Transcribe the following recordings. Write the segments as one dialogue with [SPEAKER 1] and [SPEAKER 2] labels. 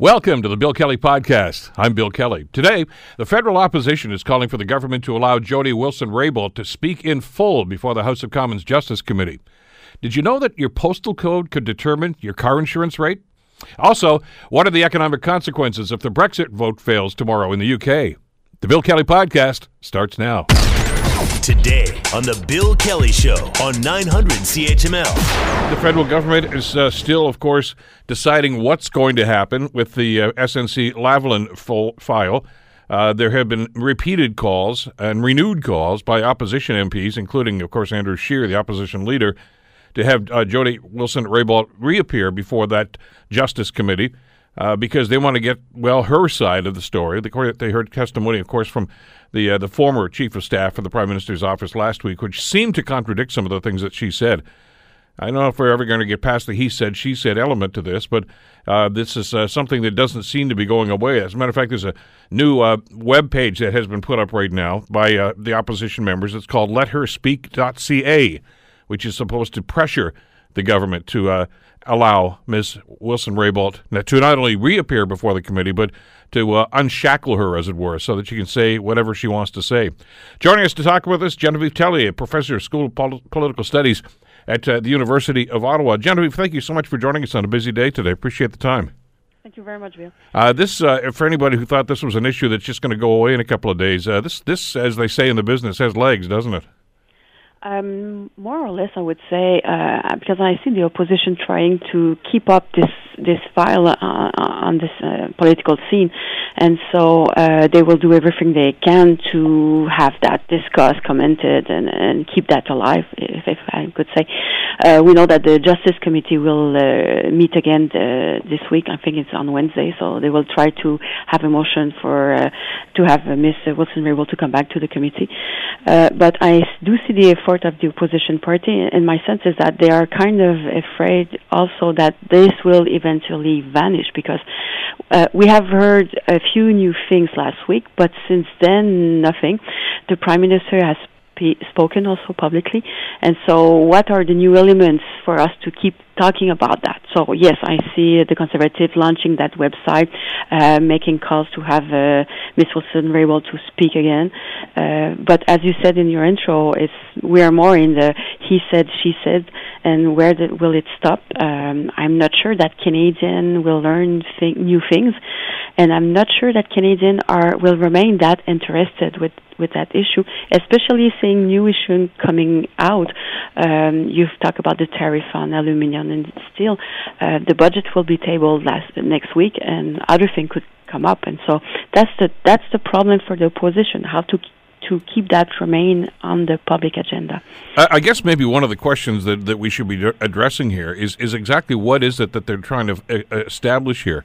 [SPEAKER 1] Welcome to the Bill Kelly Podcast. I'm Bill Kelly. Today, the federal opposition is calling for the government to allow Jody Wilson Raybould to speak in full before the House of Commons Justice Committee. Did you know that your postal code could determine your car insurance rate? Also, what are the economic consequences if the Brexit vote fails tomorrow in the UK? The Bill Kelly Podcast starts now.
[SPEAKER 2] Today on the Bill Kelly Show on 900 CHML.
[SPEAKER 1] The federal government is uh, still, of course, deciding what's going to happen with the uh, SNC Lavalin fo- file. Uh, there have been repeated calls and renewed calls by opposition MPs, including, of course, Andrew Scheer, the opposition leader, to have uh, Jody Wilson Raybould reappear before that Justice Committee uh, because they want to get well her side of the story. The, they heard testimony, of course, from the uh, the former chief of staff for the prime minister's office last week, which seemed to contradict some of the things that she said. I don't know if we're ever going to get past the he said, she said element to this, but uh, this is uh, something that doesn't seem to be going away. As a matter of fact, there's a new uh, web page that has been put up right now by uh, the opposition members. It's called LetHerSpeak.ca, which is supposed to pressure the government to uh, allow Ms. Wilson Raybould to not only reappear before the committee, but to uh, unshackle her, as it were, so that she can say whatever she wants to say. Joining us to talk with us, Genevieve Tellier, professor of School of Pol- Political Studies at uh, the University of Ottawa. Genevieve, thank you so much for joining us on a busy day today. Appreciate the time.
[SPEAKER 3] Thank you very much, Bill.
[SPEAKER 1] Uh, this, uh, for anybody who thought this was an issue that's just going to go away in a couple of days, uh, this, this, as they say in the business, has legs, doesn't it?
[SPEAKER 3] Um, more or less, I would say, uh, because I see the opposition trying to keep up this this file uh, on this uh, political scene, and so uh, they will do everything they can to have that discussed, commented, and, and keep that alive, if, if I could say. Uh, we know that the Justice Committee will uh, meet again this week. I think it's on Wednesday, so they will try to have a motion for to have Ms. Wilson able to come back to the committee. but I do see the effort of the opposition party, and my sense is that they are kind of afraid also that this will eventually vanish because uh, we have heard a few new things last week, but since then, nothing. The Prime Minister has spoken also publicly. And so, what are the new elements for us to keep talking about that? So, yes, I see the Conservatives launching that website, uh, making calls to have uh, Ms. Wilson able to speak again. Uh, but as you said in your intro, it's we are more in the he said, she said, and where will it stop? Um, I'm not sure that Canadian will learn new things, and I'm not sure that Canadian are will remain that interested with with that issue, especially seeing new issue coming out. Um, you've talked about the tariff on and steel. Uh, the budget will be tabled last next week, and other things could come up. And so that's the that's the problem for the opposition: how to to keep that remain on the public agenda.
[SPEAKER 1] I guess maybe one of the questions that, that we should be addressing here is is exactly what is it that they're trying to uh, establish here.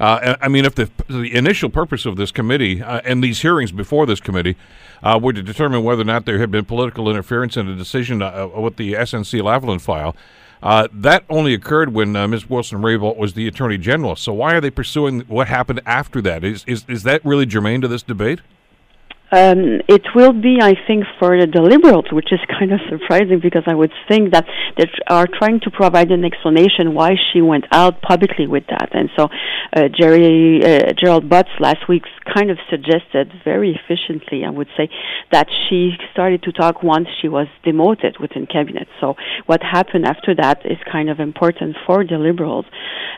[SPEAKER 1] Uh, I mean, if the, the initial purpose of this committee uh, and these hearings before this committee uh, were to determine whether or not there had been political interference in a decision uh, with the SNC Lavalin file, uh, that only occurred when uh, Ms. Wilson Raybould was the Attorney General. So why are they pursuing what happened after that? Is, is, is that really germane to this debate?
[SPEAKER 3] Um, it will be, I think, for the Liberals, which is kind of surprising because I would think that they are trying to provide an explanation why she went out publicly with that. And so, uh, Jerry uh, Gerald Butts last week kind of suggested very efficiently, I would say, that she started to talk once she was demoted within cabinet. So, what happened after that is kind of important for the Liberals.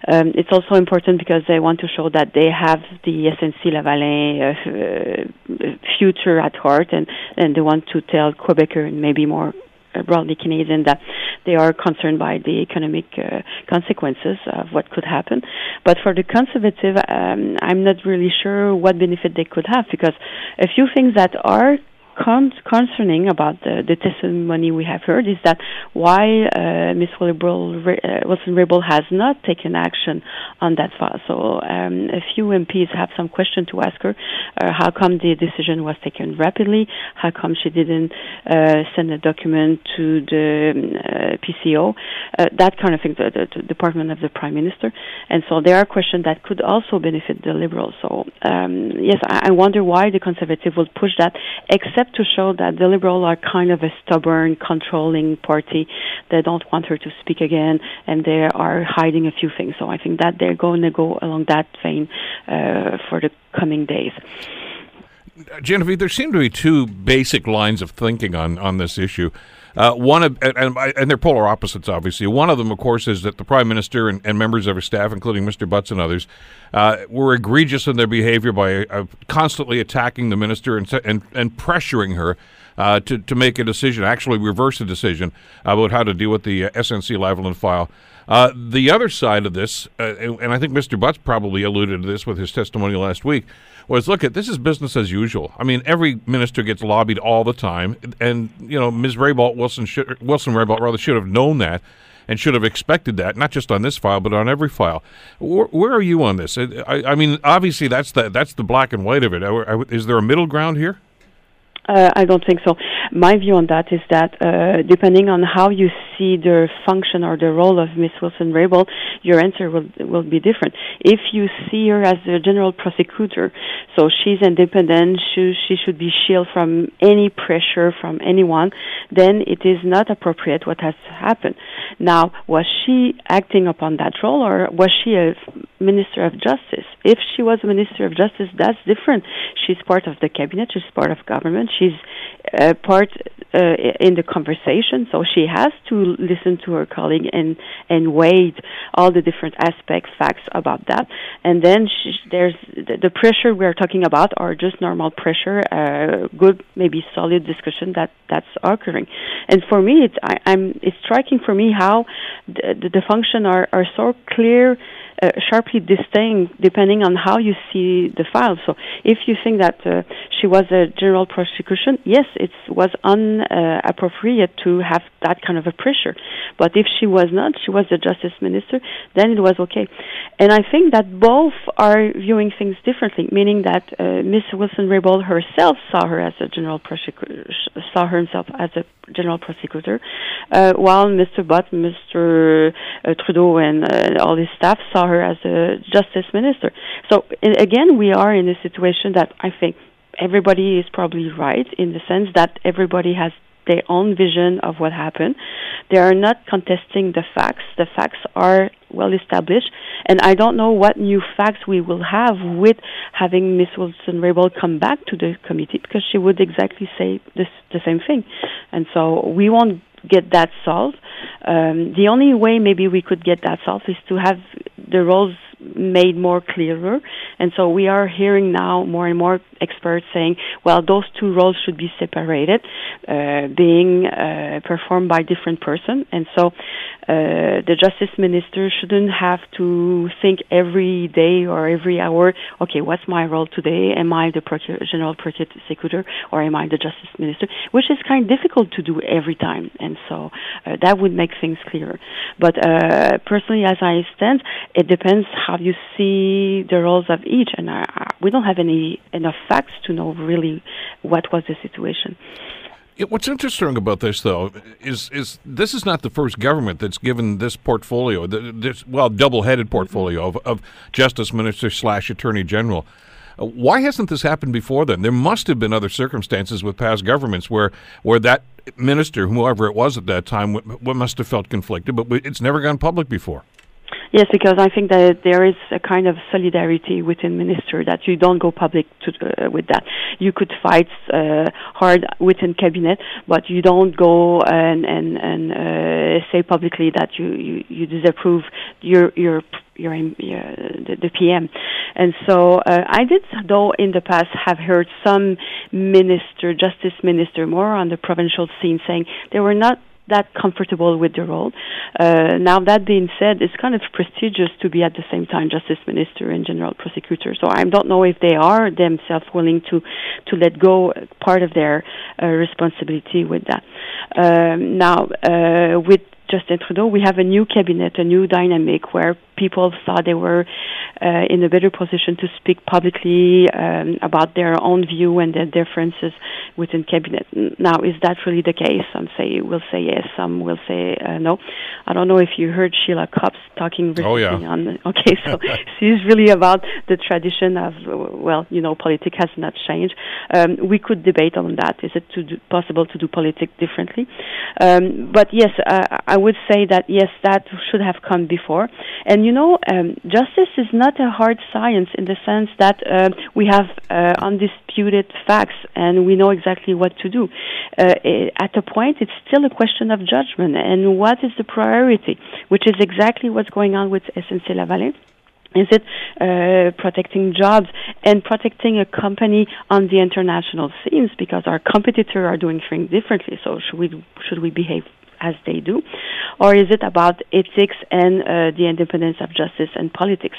[SPEAKER 3] Um, it's also important because they want to show that they have the SNC Lavalin uh, uh future at heart, and, and they want to tell Quebecer and maybe more broadly Canadian that they are concerned by the economic uh, consequences of what could happen. But for the conservative, um, I'm not really sure what benefit they could have because a few things that are con- concerning about the, the, testimony we have heard is that why uh, Ms. Uh, Wilson Raybould has not taken action on that file. So um, a few MPs have some question to ask her. Uh, how come the decision was taken rapidly? How come she didn't uh, send a document to the um, uh, PCO? Uh, that kind of thing, the, the, the, Department of the Prime Minister. And so there are questions that could also benefit the Liberals. So um, yes, I, I wonder why the Conservative will push that, except to show that the Liberals are kind of a stubborn, controlling party. They don't want her to speak again, and they are hiding a few things. So I think that they're going to go along that vein uh, for the coming days.
[SPEAKER 1] Genevieve, there seem to be two basic lines of thinking on, on this issue. Uh, one of, and, and, they're polar opposites, obviously. One of them, of course, is that the prime minister and, and members of his staff, including Mr. Butts and others, uh, were egregious in their behavior by uh, constantly attacking the minister and and, and pressuring her uh, to to make a decision, actually reverse a decision about how to deal with the SNC Lavalin file. Uh, the other side of this, uh, and I think Mr. Butts probably alluded to this with his testimony last week, was look at this is business as usual. I mean, every minister gets lobbied all the time, and you know Ms. Raybould Wilson should, Wilson Raybould rather should have known that and should have expected that, not just on this file, but on every file. Where, where are you on this? I, I, mean, obviously that's the that's the black and white of it. Is there a middle ground here?
[SPEAKER 3] Uh, I don't think so. My view on that is that uh, depending on how you see the function or the role of Miss Wilson Raybould, your answer will will be different. If you see her as a general prosecutor, so she's independent, she, she should be shielded from any pressure from anyone, then it is not appropriate what has happened. Now, was she acting upon that role or was she a Minister of Justice? If she was a Minister of Justice, that's different. She's part of the cabinet, she's part of government, she's uh, part uh, in the conversation, so she has to listen to her colleague and and weigh all the different aspects, facts about that. And then she, there's the, the, pressure we're talking about are just normal pressure, uh, good maybe solid discussion that that's occurring. And for me, it's I, am it's striking for me how the, the, the function are are so clear uh, sharply distinct depending on how you see the file. So if you think that uh, she was a general prosecution, yes, it was inappropriate uh, to have that kind of a pressure. But if she was not, she was the justice minister, then it was okay. And I think that both are viewing things differently, meaning that uh, Miss Wilson Raybould herself saw her as a general prosecutor, saw herself as a general prosecutor, uh, while Mr. Butt, Mr. Uh, Trudeau, and all his staff saw her as a justice minister. So again, we are in a situation that I think everybody is probably right in the sense that everybody has their own vision of what happened. They are not contesting the facts. The facts are well established, and I don't know what new facts we will have with having Miss Wilson Raybould come back to the committee because she would exactly say this, the same thing, and so we won't get that solved. Um, the only way maybe we could get that solved is to have the roles made more clearer. And so we are hearing now more and more experts saying, well, those two roles should be separated, uh, being uh, performed by different person. And so uh, the justice minister shouldn't have to think every day or every hour, okay, what's my role today? Am I the general prosecutor or am I the justice minister? Which is kind of difficult to do every time. And so uh, that would make things clearer. But uh, personally, as I stand, it depends how you see the roles of each. And we don't have any enough facts to know really what was the situation.
[SPEAKER 1] What's interesting about this, though, is is this is not the first government that's given this portfolio, this well, double-headed portfolio of, of justice minister slash attorney general. Why hasn't this happened before then? There must have been other circumstances with past governments where where that minister, whoever it was at that time, must have felt conflicted, but it's never gone public before.
[SPEAKER 3] Yes, because I think that there is a kind of solidarity within minister that you don't go public to, uh, with that. You could fight uh, hard within cabinet, but you don't go and and and uh, say publicly that you, you, you disapprove your your your, your the, the, PM. And so uh, I did, though, in the past have heard some minister, justice minister, more on the provincial scene saying they were not that comfortable with the role. Uh, now, that being said, it's kind of prestigious to be at the same time justice minister and general prosecutor. So I don't know if they are themselves willing to to let go part of their uh, responsibility with that. Um, now, uh, with Justin Trudeau, we have a new cabinet, a new dynamic where people thought they were uh, in a better position to speak publicly um, about their own view and their differences within cabinet. Now, is that really the case? Some say will say yes, some will say uh, no. I don't know if you heard Sheila Copps talking recently
[SPEAKER 1] oh, yeah.
[SPEAKER 3] on. Okay, so she's really about the tradition of well, you know, politics has not changed. Um, we could debate on that. Is it to do, possible to do politics differently? Um, but yes, uh, I would say that yes, that should have come before. And you know, um, justice is not a hard science in the sense that uh, we have uh, undisputed facts and we know exactly what to do. Uh, at a point, it's still a question of judgment and what is the priority, which is exactly what's going on with SNC-Lavalin. Is it uh, protecting jobs and protecting a company on the international scenes because our competitors are doing things differently? So should we should we behave as they do? Or is it about ethics and uh, the independence of justice and politics?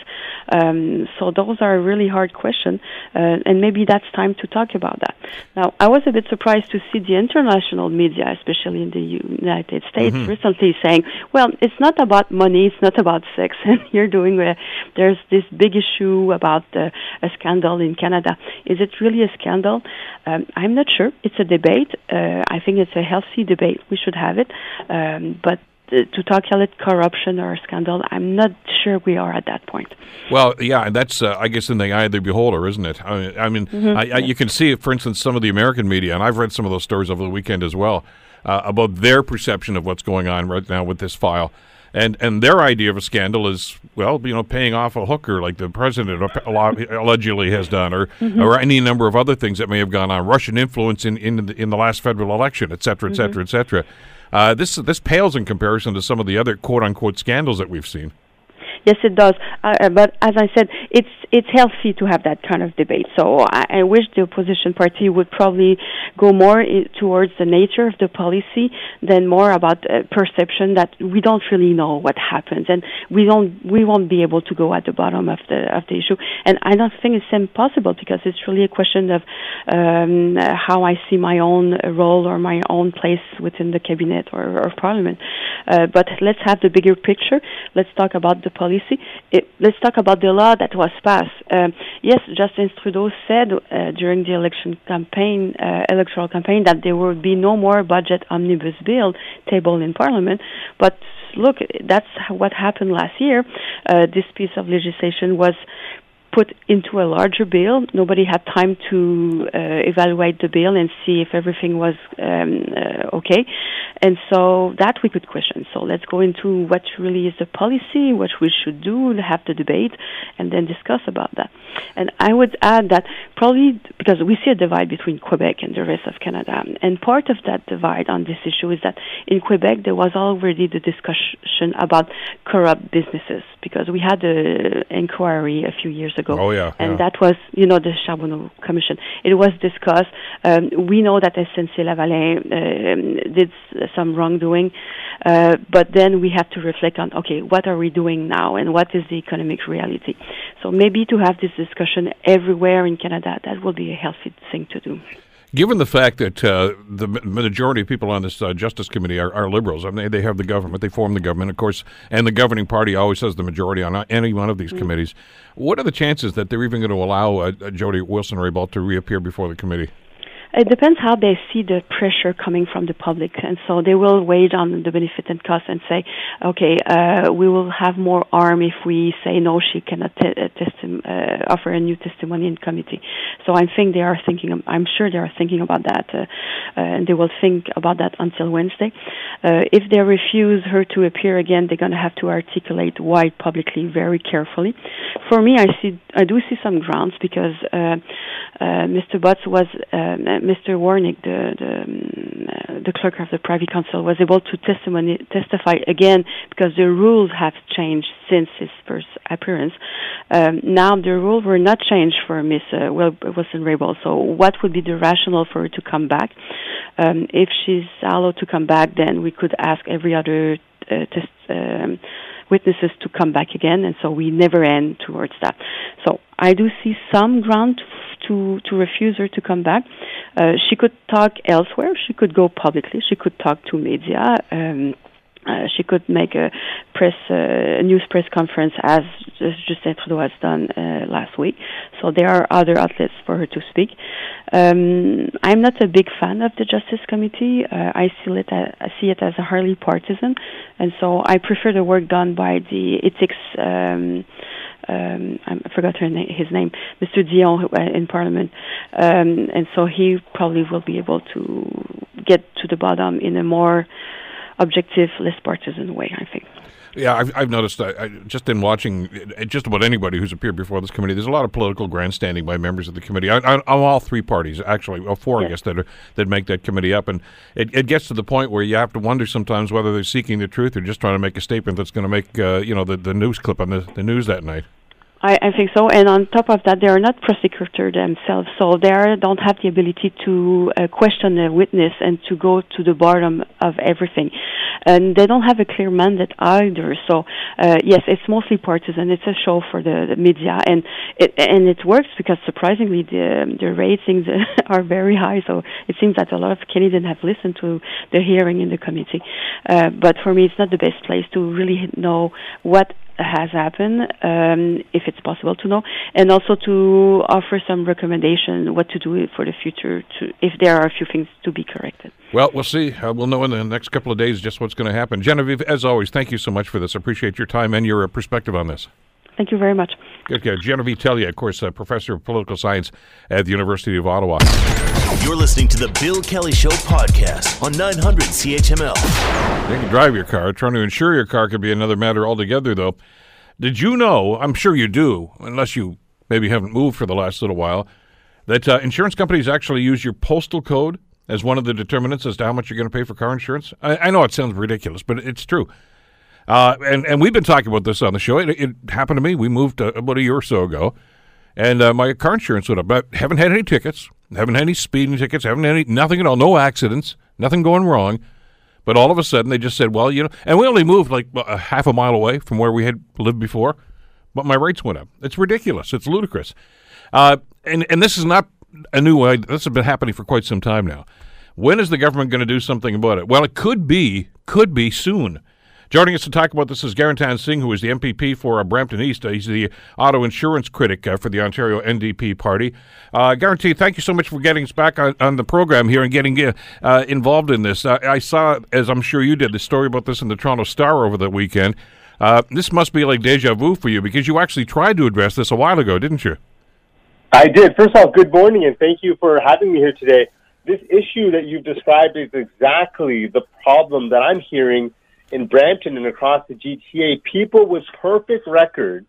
[SPEAKER 3] Um, so those are really hard questions, uh, and maybe that's time to talk about that. Now, I was a bit surprised to see the international media, especially in the United States, mm-hmm. recently saying, well, it's not about money, it's not about sex, and you're doing, a, there's this big issue about uh, a scandal in Canada. Is it really a scandal? Um, I'm not sure. It's a debate. Uh, I think it's a healthy debate. We should have it. Um, but uh, to talk it corruption or scandal, I'm not sure we are at that point.
[SPEAKER 1] Well, yeah, that's uh, I guess in the eye of the beholder, isn't it? I, I mean, mm-hmm. I, I, you can see, for instance, some of the American media, and I've read some of those stories over the weekend as well uh, about their perception of what's going on right now with this file. And, and their idea of a scandal is well you know paying off a hooker like the president allegedly has done or mm-hmm. or any number of other things that may have gone on Russian influence in in the, in the last federal election et cetera et cetera et cetera uh, this this pales in comparison to some of the other quote unquote scandals that we've seen.
[SPEAKER 3] Yes, it does. Uh, uh, but as I said, it's it's healthy to have that kind of debate. So I, I wish the opposition party would probably go more I- towards the nature of the policy than more about uh, perception that we don't really know what happens, and we don't we won't be able to go at the bottom of the of the issue. And I don't think it's impossible because it's really a question of um, how I see my own role or my own place within the cabinet or, or parliament. Uh, but let's have the bigger picture. Let's talk about the policy policy. It, let's talk about the law that was passed. Um, yes, Justin Trudeau said uh, during the election campaign, uh, electoral campaign, that there would be no more budget omnibus bill tabled in Parliament. But look, that's what happened last year. Uh, this piece of legislation was put into a larger bill. Nobody had time to uh, evaluate the bill and see if everything was um, uh, okay. And so that we could question. So let's go into what really is the policy, what we should do, have the debate, and then discuss about that. And I would add that probably because we see a divide between Quebec and the rest of Canada, and part of that divide on this issue is that in Quebec there was already the discussion about corrupt businesses because we had an inquiry a few years ago.
[SPEAKER 1] Oh yeah,
[SPEAKER 3] and
[SPEAKER 1] yeah.
[SPEAKER 3] that was you know the Charbonneau Commission. It was discussed. Um, we know that SNC Lavalin uh, did some wrongdoing, uh, but then we have to reflect on okay, what are we doing now, and what is the economic reality. So maybe to have this discussion everywhere in Canada, that will be a healthy thing to do.
[SPEAKER 1] Given the fact that uh, the majority of people on this uh, Justice Committee are, are, liberals, I mean, they, they have the government, they form the government, of course, and the governing party always has the majority on any one of these mm-hmm. committees. What are the chances that they're even going to allow uh, Jody Wilson-Raybould to reappear before the committee?
[SPEAKER 3] It depends how they see the pressure coming from the public, and so they will weigh on the benefit and cost and say, okay, uh, we will have more harm if we say no, she cannot t- uh, uh, offer a new testimony in committee. So I think they are thinking. I'm sure they are thinking about that, uh, uh, and they will think about that until Wednesday. Uh, if they refuse her to appear again, they're going to have to articulate why publicly very carefully. For me, I see, I do see some grounds because Mr. Butts was. Um, Mr. Wernick, the the, um, uh, the clerk of the Privy Council, was able to testimony testify again because the rules have changed since his first appearance. Um, now the rules were not changed for Miss uh, Wilson Raybould. So what would be the rationale for her to come back? Um, if she's allowed to come back, then we could ask every other uh, test. Witnesses to come back again, and so we never end towards that. So I do see some ground to to refuse her to come back. Uh, she could talk elsewhere. She could go publicly. She could talk to media. Um, uh, she could make a press uh, a news press conference as Justin Trudeau has done uh, last week. So there are other outlets for her to speak. Um, I'm not a big fan of the Justice Committee. Uh, I see it as, I see it as a highly partisan, and so I prefer the work done by the ethics. Um, um, I forgot her na- his name, Mr. Dion uh, in Parliament, um, and so he probably will be able to get to the bottom in a more objective, less partisan way. I think.
[SPEAKER 1] Yeah, I've, I've noticed. I, I, just in watching just about anybody who's appeared before this committee, there's a lot of political grandstanding by members of the committee. On, on all three parties, actually, or four, I guess, that are, that make that committee up, and it, it gets to the point where you have to wonder sometimes whether they're seeking the truth or just trying to make a statement that's going to make uh, you know the, the news clip on the, the news that night.
[SPEAKER 3] I, I think so. And on top of that, they are not prosecutors themselves, so they are, don't have the ability to uh, question a witness and to go to the bottom of everything. And they don't have a clear mandate either. So uh, yes, it's mostly partisan. It's a show for the, the media, and it and it works because surprisingly the the ratings are very high. So it seems that a lot of Canadians have listened to the hearing in the committee. Uh, but for me, it's not the best place to really know what has happened, um, if it's possible to know, and also to offer some recommendation what to do for the future to if there are a few things to be corrected.
[SPEAKER 1] Well, we'll see. Uh, we'll know in the next couple of days just what's going to happen. Genevieve, as always, thank you so much for this. I appreciate your time and your uh, perspective on this.
[SPEAKER 3] Thank you very much.
[SPEAKER 1] Okay, Genevieve Tellier, of course, a professor of political science at the University of Ottawa.
[SPEAKER 2] You're listening to the Bill Kelly Show podcast on 900 CHML.
[SPEAKER 1] You can drive your car. Trying to insure your car could be another matter altogether, though. Did you know? I'm sure you do, unless you maybe haven't moved for the last little while, that uh, insurance companies actually use your postal code as one of the determinants as to how much you're going to pay for car insurance. I, I know it sounds ridiculous, but it's true. Uh, and and we've been talking about this on the show. It, it happened to me. We moved uh, about a year or so ago, and uh, my car insurance went up. But haven't had any tickets, haven't had any speeding tickets, haven't had any nothing at all, no accidents, nothing going wrong. But all of a sudden, they just said, "Well, you know," and we only moved like a half a mile away from where we had lived before, but my rates went up. It's ridiculous. It's ludicrous. Uh, and and this is not a new. Uh, this has been happening for quite some time now. When is the government going to do something about it? Well, it could be, could be soon. Joining us to talk about this is Gurratan Singh, who is the MPP for uh, Brampton East. Uh, he's the auto insurance critic uh, for the Ontario NDP party. Uh, Gurratan, thank you so much for getting us back on, on the program here and getting involved in this. I saw, as I'm sure you did, the story about this in the Toronto Star over the weekend. this must be like deja vu for you because you actually tried to address this a while ago, didn't you?
[SPEAKER 4] I did. First off, good morning and thank you for having me here today. This issue that you've described is exactly the problem that I'm hearing in Brampton and across the GTA, people with perfect records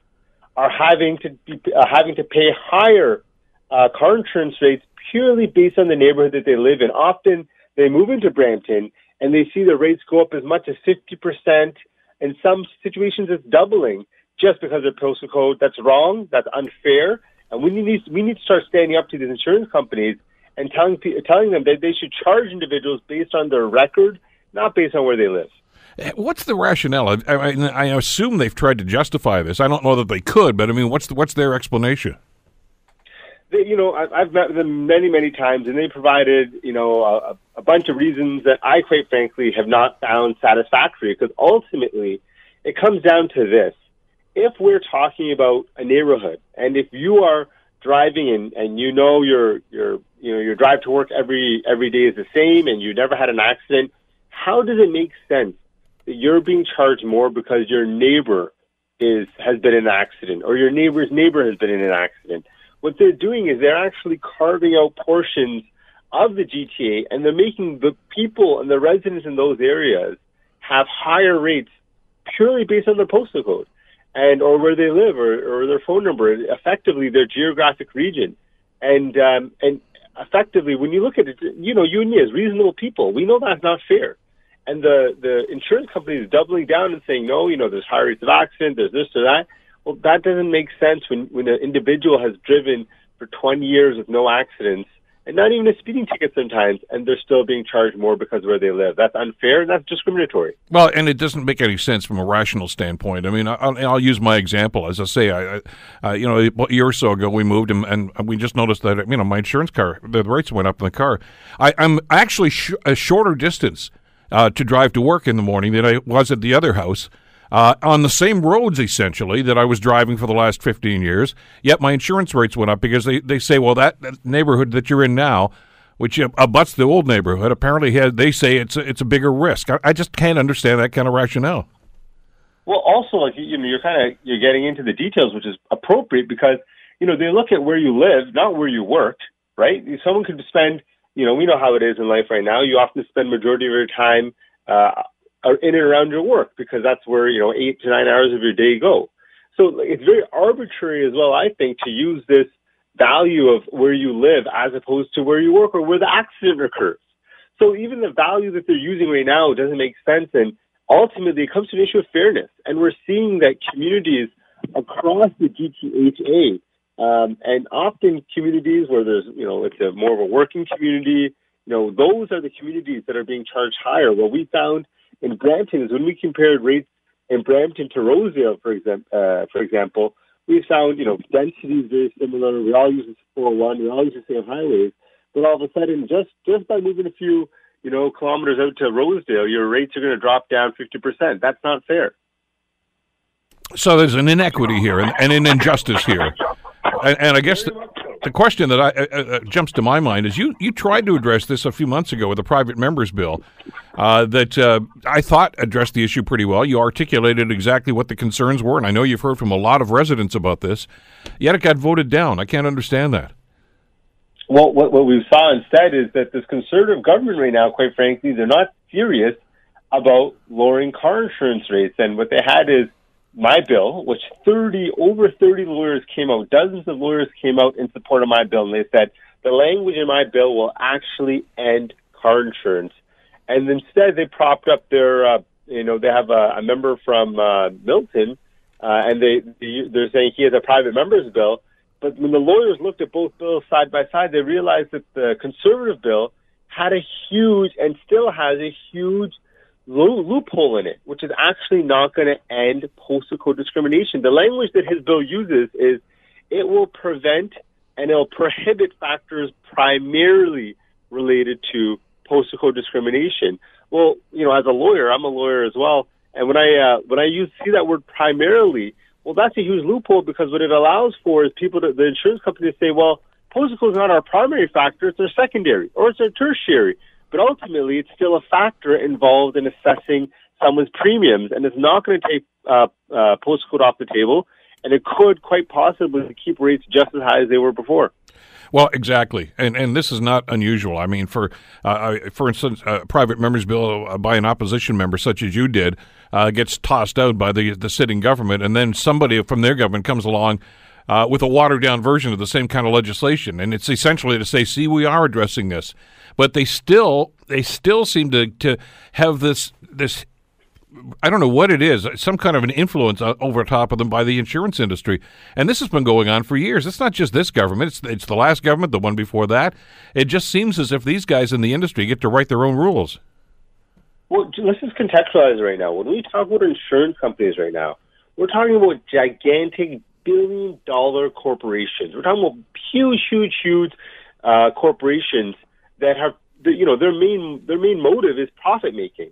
[SPEAKER 4] are having to be, uh, having to pay higher uh, car insurance rates purely based on the neighborhood that they live in. Often they move into Brampton and they see the rates go up as much as 50%. In some situations, it's doubling just because of postal code. That's wrong. That's unfair. And we need, we need to start standing up to these insurance companies and telling, telling them that they should charge individuals based on their record, not based on where they live.
[SPEAKER 1] What's the rationale? I, I, I, assume they've tried to justify this. I don't know that they could, but I mean, what's the, what's their explanation?
[SPEAKER 4] They, you know, I, have met them many, many times, and they provided, you know, a, a bunch of reasons that I, quite frankly, have not found satisfactory. Because ultimately, it comes down to this: if we're talking about a neighborhood, and if you are driving and, and you know your your you know your drive to work every every day is the same, and you never had an accident, how does it make sense you're being charged more because your neighbor is has been in an accident or your neighbor's neighbor has been in an accident. What they're doing is they're actually carving out portions of the GTA and they're making the people and the residents in those areas have higher rates purely based on their postal code and or where they live or, or their phone number, effectively their geographic region. And um, and effectively when you look at it, you know, you and me as reasonable people, we know that's not fair and the the insurance company is doubling down and saying no, you know, there's high rates of accident, there's this or that. Well, that doesn't make sense when when an individual has driven for 20 years with no accidents and not even a speeding ticket sometimes, and they're still being charged more because of where they live. That's unfair and that's discriminatory.
[SPEAKER 1] Well, and it doesn't make any sense from a rational standpoint. I mean, I'll, I'll use my example. As I say, I, uh, you know, a year or so ago we moved and, and, we just noticed that you know my insurance car, the rates went up in the car. I, am actually sh- a shorter distance uh, to drive to work in the morning than I was at the other house. Uh, on the same roads, essentially, that I was driving for the last 15 years, yet my insurance rates went up because they, they say, well, that, that neighborhood that you're in now, which abuts the old neighborhood, apparently had, they say it's a, it's a bigger risk. I, I just can't understand that kind of rationale.
[SPEAKER 4] Well, also, like you know, you're kind of you're getting into the details, which is appropriate because you know they look at where you live, not where you work, right? Someone could spend, you know, we know how it is in life right now. You often spend majority of your time uh, in and around your work because that's where you know eight to nine hours of your day go. So it's very arbitrary as well, I think, to use this value of where you live as opposed to where you work or where the accident occurs. So even the value that they're using right now doesn't make sense and ultimately it comes to an issue of fairness. And we're seeing that communities across the GTHA, um, and often communities where there's, you know, it's a more of a working community, you know, those are the communities that are being charged higher. What we found in Brampton is when we compared rates in Brampton to Rosedale, for example, uh, for example, we found, you know, density is very similar. We all use the 401. We all use the same highways. But all of a sudden, just just by moving a few you know, kilometers out to Rosedale, your rates are going to drop down 50%. That's not fair.
[SPEAKER 1] So there's an inequity here and, and an injustice here. And, and I guess the, the question that I, uh, uh, jumps to my mind is you, you tried to address this a few months ago with a private members bill uh, that uh, I thought addressed the issue pretty well. You articulated exactly what the concerns were, and I know you've heard from a lot of residents about this. Yet it got voted down. I can't understand that.
[SPEAKER 4] Well, what, what we saw instead is that this conservative government right now, quite frankly, they're not serious about lowering car insurance rates. And what they had is my bill, which 30, over 30 lawyers came out, dozens of lawyers came out in support of my bill, and they said the language in my bill will actually end car insurance. And instead, they propped up their, uh, you know, they have a, a member from uh, Milton, uh, and they they're saying he has a private member's bill, but when the lawyers looked at both bills side by side, they realized that the conservative bill had a huge and still has a huge loophole in it, which is actually not going to end postal code discrimination. The language that his bill uses is it will prevent and it'll prohibit factors primarily related to postal code discrimination. Well, you know, as a lawyer, I'm a lawyer as well, and when I uh, when I use see that word primarily, well, that's a huge loophole because what it allows for is people to, the insurance companies say, well, postal code is not our primary factor, it's our secondary or it's our tertiary. But ultimately, it's still a factor involved in assessing someone's premiums, and it's not going to take uh, uh, postal code off the table, and it could quite possibly keep rates just as high as they were before.
[SPEAKER 1] Well, exactly, and and this is not unusual. I mean, for uh, for instance, a private members bill uh, by an opposition member, such as you did, uh, gets tossed out by the the sitting government, and then somebody from their government comes along. Uh, with a watered down version of the same kind of legislation, and it's essentially to say, "See, we are addressing this," but they still they still seem to to have this this I don't know what it is, some kind of an influence over top of them by the insurance industry. And this has been going on for years. It's not just this government, it's, it's the last government, the one before that. It just seems as if these guys in the industry get to write their own rules.
[SPEAKER 4] Well, let's just contextualize right now. When we talk about insurance companies right now, we're talking about gigantic billion dollar corporations. We're talking about huge, huge, huge uh, corporations that have, you know, their main their main motive is profit making.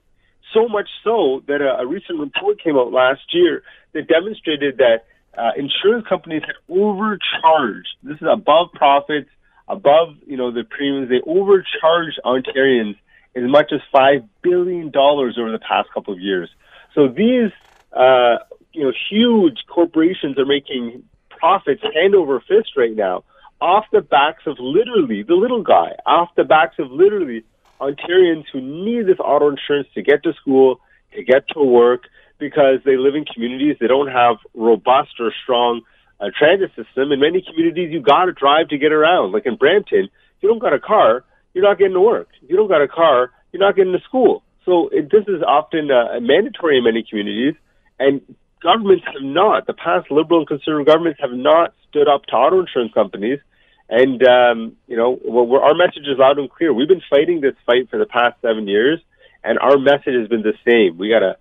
[SPEAKER 4] So much so that a, a recent report came out last year that demonstrated that uh, insurance companies had overcharged. This is above profits, above you know the premiums. They overcharged Ontarians as much as five billion dollars over the past couple of years. So these uh, you know huge corporations are making profits hand over fist right now off the backs of literally the little guy, off the backs of literally Ontarians who need this auto insurance to get to school, to get to work, because they live in communities that don't have robust or strong uh, transit system. In many communities, you got to drive to get around. Like in Brampton, if you don't got a car, you're not getting to work. If you don't got a car, you're not getting to school. So it, this is often uh, mandatory in many communities, and governments have not. The past liberal and conservative governments have not stood up to auto insurance companies and um, you know, well, our message is loud and clear. We've been fighting this fight for the past seven years, and our message has been the same. We got to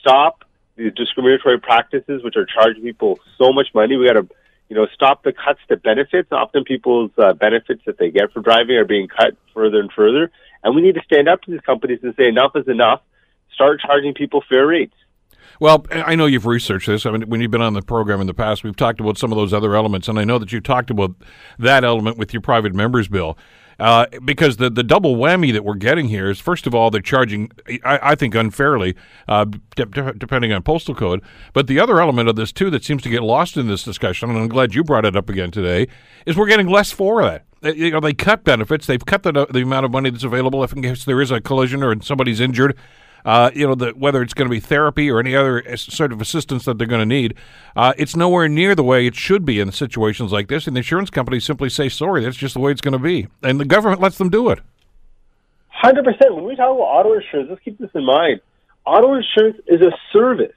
[SPEAKER 4] stop these discriminatory practices, which are charging people so much money. We got to, you know, stop the cuts to benefits. Often people's uh, benefits that they get for driving are being cut further and further, And we need to stand up to these companies and say enough is enough. Start charging people fair rates.
[SPEAKER 1] Well, I know you've researched this. I mean, when you've been on the program in the past, we've talked about some of those other elements, and I know that you talked about that element with your private members bill. Uh, because the, the double whammy that we're getting here is, first of all, they're charging, I, I think, unfairly, uh, de- depending on postal code. But the other element of this, too, that seems to get lost in this discussion, and I'm glad you brought it up again today, is we're getting less for that. You know, they cut benefits. They've cut the, the amount of money that's available if in case there is a collision or somebody's injured uh, you know, the, whether it's going to be therapy or any other sort of assistance that they're going to need, uh, it's nowhere near the way it should be in situations like this. And the insurance companies simply say, sorry, that's just the way it's going to be. And the government lets them do it.
[SPEAKER 4] 100%. When we talk about auto insurance, let's keep this in mind. Auto insurance is a service.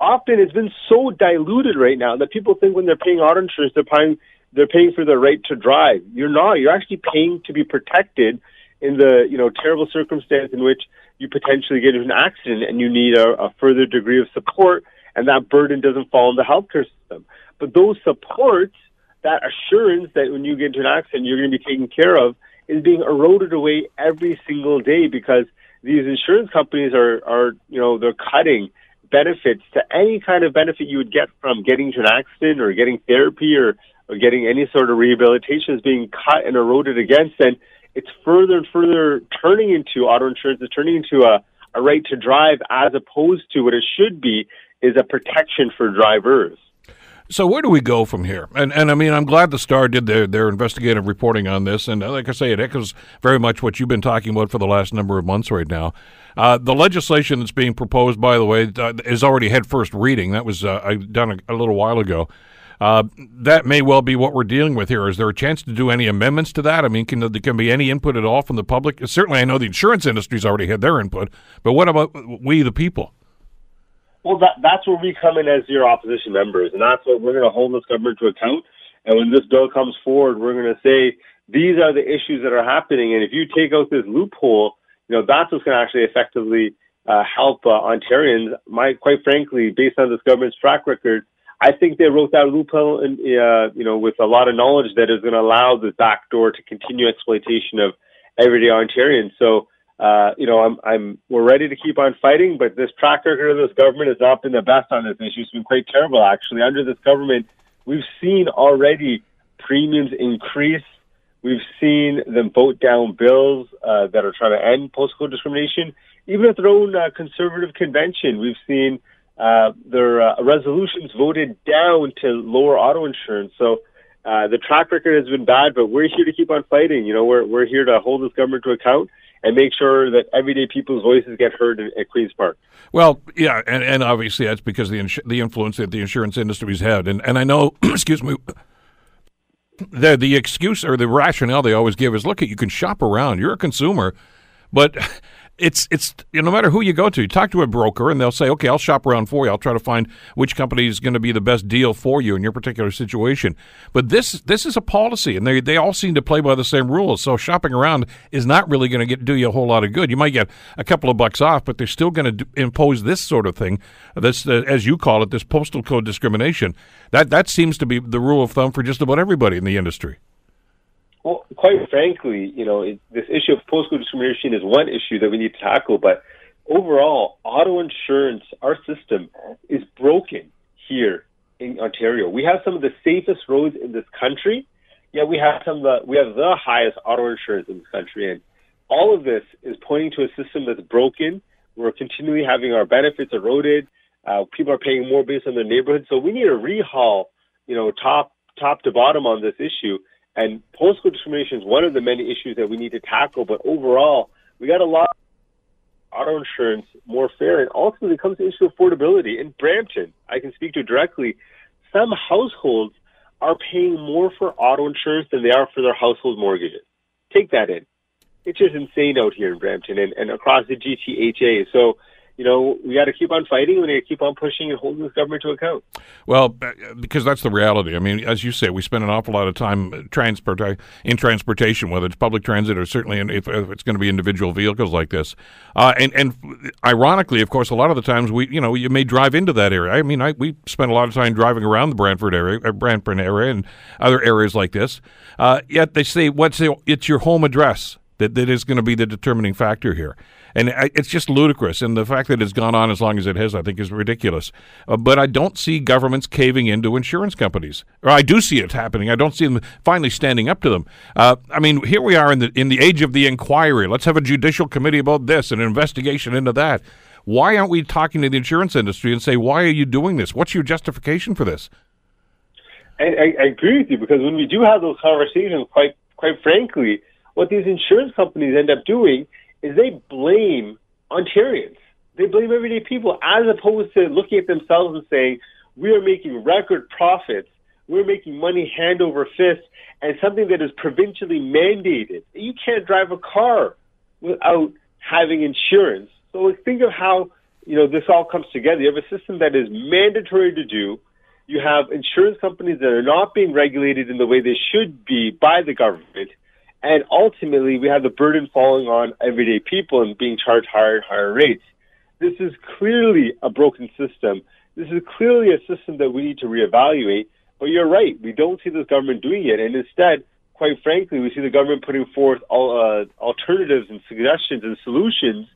[SPEAKER 4] Often it's been so diluted right now that people think when they're paying auto insurance, they're paying, they're paying for the right to drive. You're not. You're actually paying to be protected in the you know terrible circumstance in which you potentially get into an accident and you need a, a further degree of support, and that burden doesn't fall on the healthcare system. But those supports, that assurance that when you get into an accident you're going to be taken care of, is being eroded away every single day because these insurance companies are, are you know, they're cutting benefits to any kind of benefit you would get from getting to an accident or getting therapy or, or getting any sort of rehabilitation is being cut and eroded against. And it's further and further turning into auto insurance is turning into a, a right to drive as opposed to what it should be is a protection for drivers.
[SPEAKER 1] So where do we go from here? And and I mean, I'm glad the Star did their their investigative reporting on this, and uh, like I say, it echoes very much what you've been talking about for the last number of months right now. Uh, the legislation that's being proposed, by the way, uh, is already had first reading. That was uh, done a, a, little while ago. Uh, that may well be what we're dealing with here. Is there a chance to do any amendments to that? I mean, can there can be any input at all from the public? Certainly, I know the insurance industry's already had their input, but what about we, the people?
[SPEAKER 4] Well, that, that's where we come in as your opposition members, and that's what we're going to hold this government to account. And when this bill comes forward, we're going to say these are the issues that are happening, and if you take out this loophole, you know that's what's going to actually effectively uh, help uh, Ontarians. My, quite frankly, based on this government's track record, I think they wrote that loophole, in, uh, you know, with a lot of knowledge that is going to allow the back door to continue exploitation of everyday Ontarians. So, uh, you know, I'm, I'm, we're ready to keep on fighting, but this track record of this government has not been the best on this issue. It's been quite terrible, actually. Under this government, we've seen already premiums increase. We've seen them vote down bills uh, that are trying to end postal discrimination. Even at their own uh, conservative convention, we've seen uh, their uh, resolutions voted down to lower auto insurance. So uh, the track record has been bad, but we're here to keep on fighting. You know, we're we're here to hold this government to account and make sure that everyday people's voices get heard at Queens Park.
[SPEAKER 1] Well, yeah, and, and obviously that's because the ins- the influence that the insurance industry's had, and and I know, excuse me. The the excuse or the rationale they always give is, look, you can shop around. You're a consumer, but it's it's you know, no matter who you go to, you talk to a broker and they'll say, okay, I'll shop around for you. I'll try to find which company is going to be the best deal for you in your particular situation. But this this is a policy, and they they all seem to play by the same rules. So shopping around is not really going to get do you a whole lot of good. You might get a couple of bucks off, but they're still going to impose this sort of thing. This uh, as you call it, this postal code discrimination. That that seems to be the rule of thumb for just about everybody in the industry.
[SPEAKER 4] Well, quite frankly, you know, it, this issue of postal discrimination is one issue that we need to tackle, but overall, auto insurance, our system is broken here in Ontario. We have some of the safest roads in this country, yet we have some of the, we have the highest auto insurance in this country. And all of this is pointing to a system that's broken. We're continually having our benefits eroded. Uh, people are paying more based on their neighborhood. So we need a rehaul, you know, top, top to bottom on this issue. And postal discrimination is one of the many issues that we need to tackle. But overall, we got a lot auto insurance more fair. And ultimately, it comes to issue affordability. In Brampton, I can speak to directly. Some households are paying more for auto insurance than they are for their household mortgages. Take that in. It's just insane out here in Brampton and, and across the GTHA. So you know, we got to keep on fighting. We got to keep on pushing and holding this government to account.
[SPEAKER 1] Well, uh, because that's the reality. I mean, as you say, we spend an awful lot of time transport in transportation, whether it's public transit or certainly in, if, if, it's going to be individual vehicles like this. Uh, and and ironically, of course, a lot of the times we, you know, you may drive into that area. I mean, I, we spend a lot of time driving around the Brantford area, uh, Brantford area, and other areas like this. Uh, yet they say, "What's the, it's your home address." That, that is going to be the determining factor here. And I, it's just ludicrous. And the fact that it's gone on as long as it has, I think, is ridiculous. Uh, but I don't see governments caving into insurance companies. Or I do see it happening. I don't see them finally standing up to them. Uh, I mean, here we are in the in the age of the inquiry. Let's have a judicial committee about this, an investigation into that. Why aren't we talking to the insurance industry and say, why are you doing this? What's your justification for this?
[SPEAKER 4] I, I, I agree with you because when we do have those conversations, quite quite frankly, what these insurance companies end up doing is they blame Ontarians. They blame everyday people as opposed to looking at themselves and saying, we are making record profits. We're making money hand over fist and something that is provincially mandated. You can't drive a car without having insurance. So think of how, you know, this all comes together. You have a system that is mandatory to do. You have insurance companies that are not being regulated in the way they should be by the government. And ultimately, we have the burden falling on everyday people and being charged higher and higher rates. This is clearly a broken system. This is clearly a system that we need to reevaluate. But you're right, we don't see this government doing it. And instead, quite frankly, we see the government putting forth all, uh, alternatives and suggestions and solutions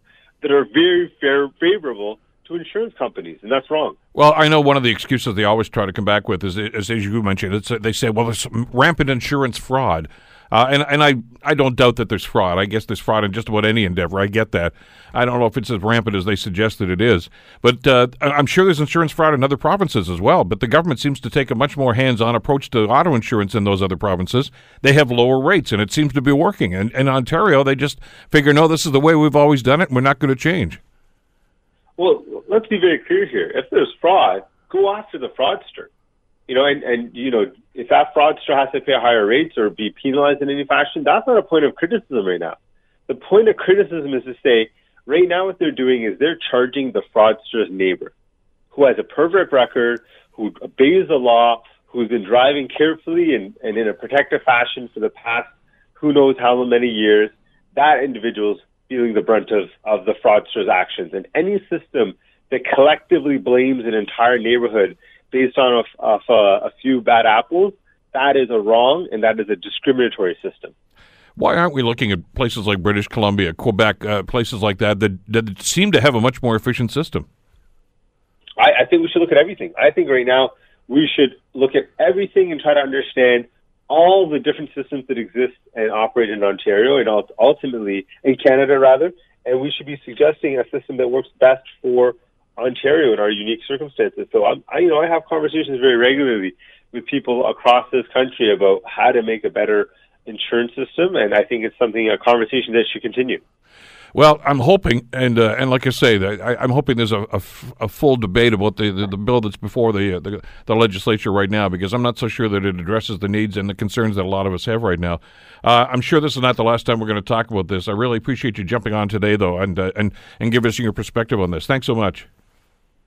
[SPEAKER 4] that are very fair, favorable to insurance companies, and that's wrong.
[SPEAKER 1] Well, I know one of the excuses they always try to come back with is, is as you mentioned, they say, well, there's rampant insurance fraud. Uh, and and I, I don't doubt that there's fraud. I guess there's fraud in just about any endeavor. I get that. I don't know if it's as rampant as they suggest that it is. But uh, I'm sure there's insurance fraud in other provinces as well. But the government seems to take a much more hands on approach to auto insurance in those other provinces. They have lower rates, and it seems to be working. And in Ontario, they just figure, no, this is the way we've always done it, and we're not going to change.
[SPEAKER 4] Well, let's be very clear here. If there's fraud, go after the fraudster you know, and, and you know, if that fraudster has to pay higher rates or be penalized in any fashion, that's not a point of criticism right now. The point of criticism is to say, right now what they're doing is they're charging the fraudster's neighbor, who has a perfect record, who obeys the law, who's been driving carefully and, and in a protective fashion for the past who knows how many years. That individual's feeling the brunt of, of the fraudster's actions. And any system that collectively blames an entire neighborhood based on a, a, a few bad apples, that is a wrong and that is a discriminatory system.
[SPEAKER 1] Why aren't we looking at places like British Columbia, Quebec, uh, places like that, that that seem to have a much more efficient system?
[SPEAKER 4] I, I think we should look at everything. I think right now we should look at everything and try to understand all the different systems that exist and operate in Ontario and ultimately in Canada, rather. And we should be suggesting a system that works best for Ontario in our unique circumstances. So I'm, I, you know, I have conversations very regularly with people across this country about how to make a better insurance system, and I think it's something a conversation that should continue.
[SPEAKER 1] Well, I'm hoping, and uh, and like I say, I, am hoping there's a, a, f- a full debate about the, the, the, bill that's before the, uh, the, the legislature right now, because I'm not so sure that it addresses the needs and the concerns that a lot of us have right now. Uh, I'm sure this is not the last time we're going to talk about this. I really appreciate you jumping on today, though, and uh, and and give us your perspective on this. Thanks so much.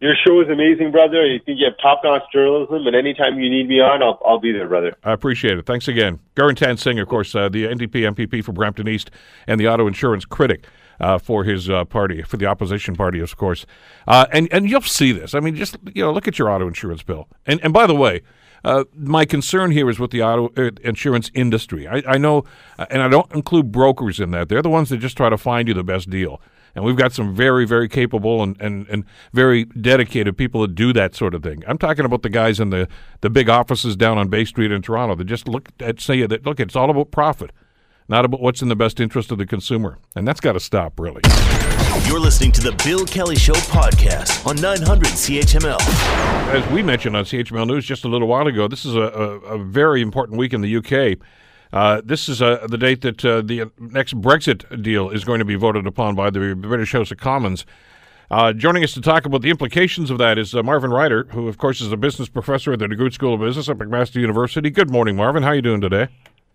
[SPEAKER 4] Your show is amazing, brother. You think you have top-notch journalism, and anytime you need me on, I'll, I'll be there, brother.
[SPEAKER 1] I appreciate it. Thanks again. Gurratan Singh, of course, uh, the NDP MPP for Brampton East and the auto insurance critic. Uh, for his uh, party, for the opposition party, of course, uh, and and you'll see this. I mean, just you know, look at your auto insurance bill. And and by the way, uh, my concern here is with the auto uh, insurance industry. I, I know, uh, and I don't include brokers in that. They're the ones that just try to find you the best deal. And we've got some very, very capable and, and, and very dedicated people that do that sort of thing. I'm talking about the guys in the, the big offices down on Bay Street in Toronto that just look at say that look, it's all about profit, not about what's in the best interest of the consumer. And that's got to stop, really.
[SPEAKER 2] You're listening to the Bill Kelly Show podcast on 900 CHML.
[SPEAKER 1] As we mentioned on CHML News just a little while ago, this is a, a, a very important week in the UK. Uh, this is uh, the date that uh, the next Brexit deal is going to be voted upon by the British House of Commons. Uh, joining us to talk about the implications of that is uh, Marvin Ryder, who, of course, is a business professor at the DeGroote School of Business at McMaster University. Good morning, Marvin. How are you doing today?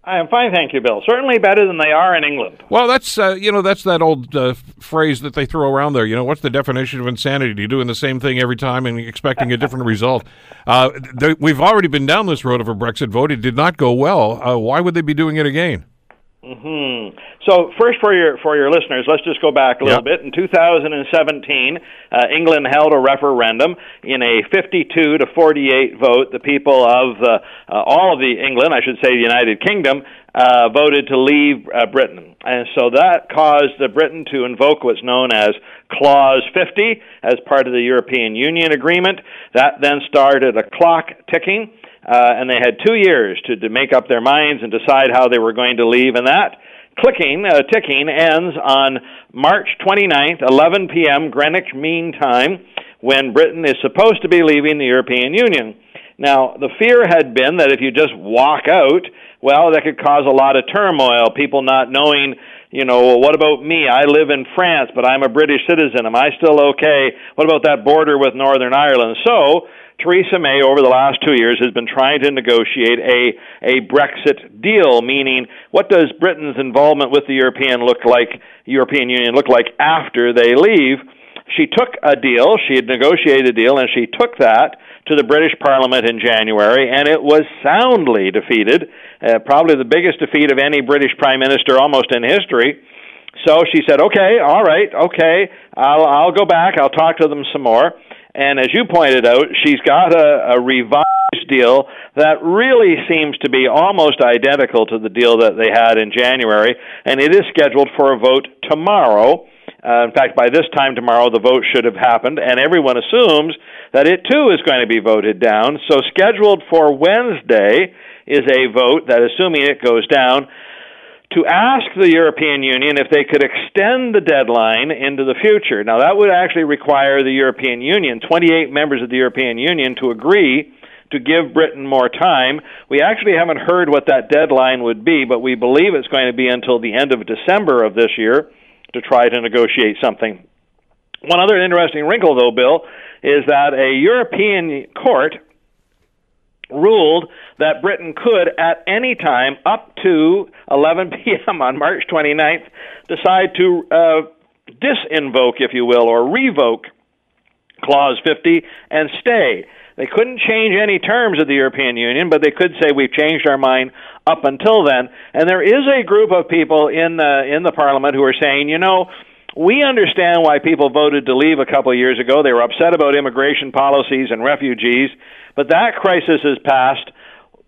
[SPEAKER 5] I am fine, thank you, Bill. Certainly better than they are in England.
[SPEAKER 1] Well, that's uh, you know that's that old uh, phrase that they throw around there. You know, what's the definition of insanity? Do you doing the same thing every time and expecting a different result. Uh, we've already been down this road of a Brexit vote. It did not go well. Uh, why would they be doing it again?
[SPEAKER 5] Hmm. So first, for your for your listeners, let's just go back a little
[SPEAKER 1] Yep.
[SPEAKER 5] bit. In 2017, uh, England held a referendum in a 52 to 48 vote. The people of uh, uh, all of the England, I should say, the United Kingdom, uh, voted to leave uh, Britain, and so that caused uh, Britain to invoke what's known as Clause 50 as part of the European Union agreement. That then started a clock ticking uh, and they had two years to, to make up their minds and decide how they were going to leave. And that clicking, uh, ticking ends on March 29th, 11 p.m. Greenwich Mean Time, when Britain is supposed to be leaving the European Union. Now, the fear had been that if you just walk out, well, that could cause a lot of turmoil, people not knowing, you know, well, what about me? I live in France, but I'm a British citizen. Am I still okay? What about that border with Northern Ireland? So, Theresa May over the last two years has been trying to negotiate a a Brexit deal, meaning what does Britain's involvement with the European look like European Union look like after they leave? She took a deal, she had negotiated a deal, and she took that to the British Parliament in January, and it was soundly defeated, uh, probably the biggest defeat of any British Prime Minister almost in history. So she said, "Okay, all right, okay, I'll I'll go back, I'll talk to them some more." And as you pointed out, she's got a, a revised deal that really seems to be almost identical to the deal that they had in January, and it is scheduled for a vote tomorrow. Uh, in fact, by this time tomorrow, the vote should have happened, and everyone assumes that it too is going to be voted down. So, scheduled for Wednesday is a vote that, assuming it goes down, to ask the European Union if they could extend the deadline into the future. Now, that would actually require the European Union, 28 members of the European Union, to agree to give Britain more time. We actually haven't heard what that deadline would be, but we believe it's going to be until the end of December of this year to try to negotiate something. One other interesting wrinkle, though, Bill, is that a European court ruled that Britain could, at any time up to 11 p.m. on March 29th, decide to uh, disinvoke, if you will, or revoke Clause 50 and stay. They couldn't change any terms of the European Union, but they could say we've changed our mind up until then. And there is a group of people in the in the Parliament who are saying, you know, we understand why people voted to leave a couple of years ago. They were upset about immigration policies and refugees, but that crisis is past.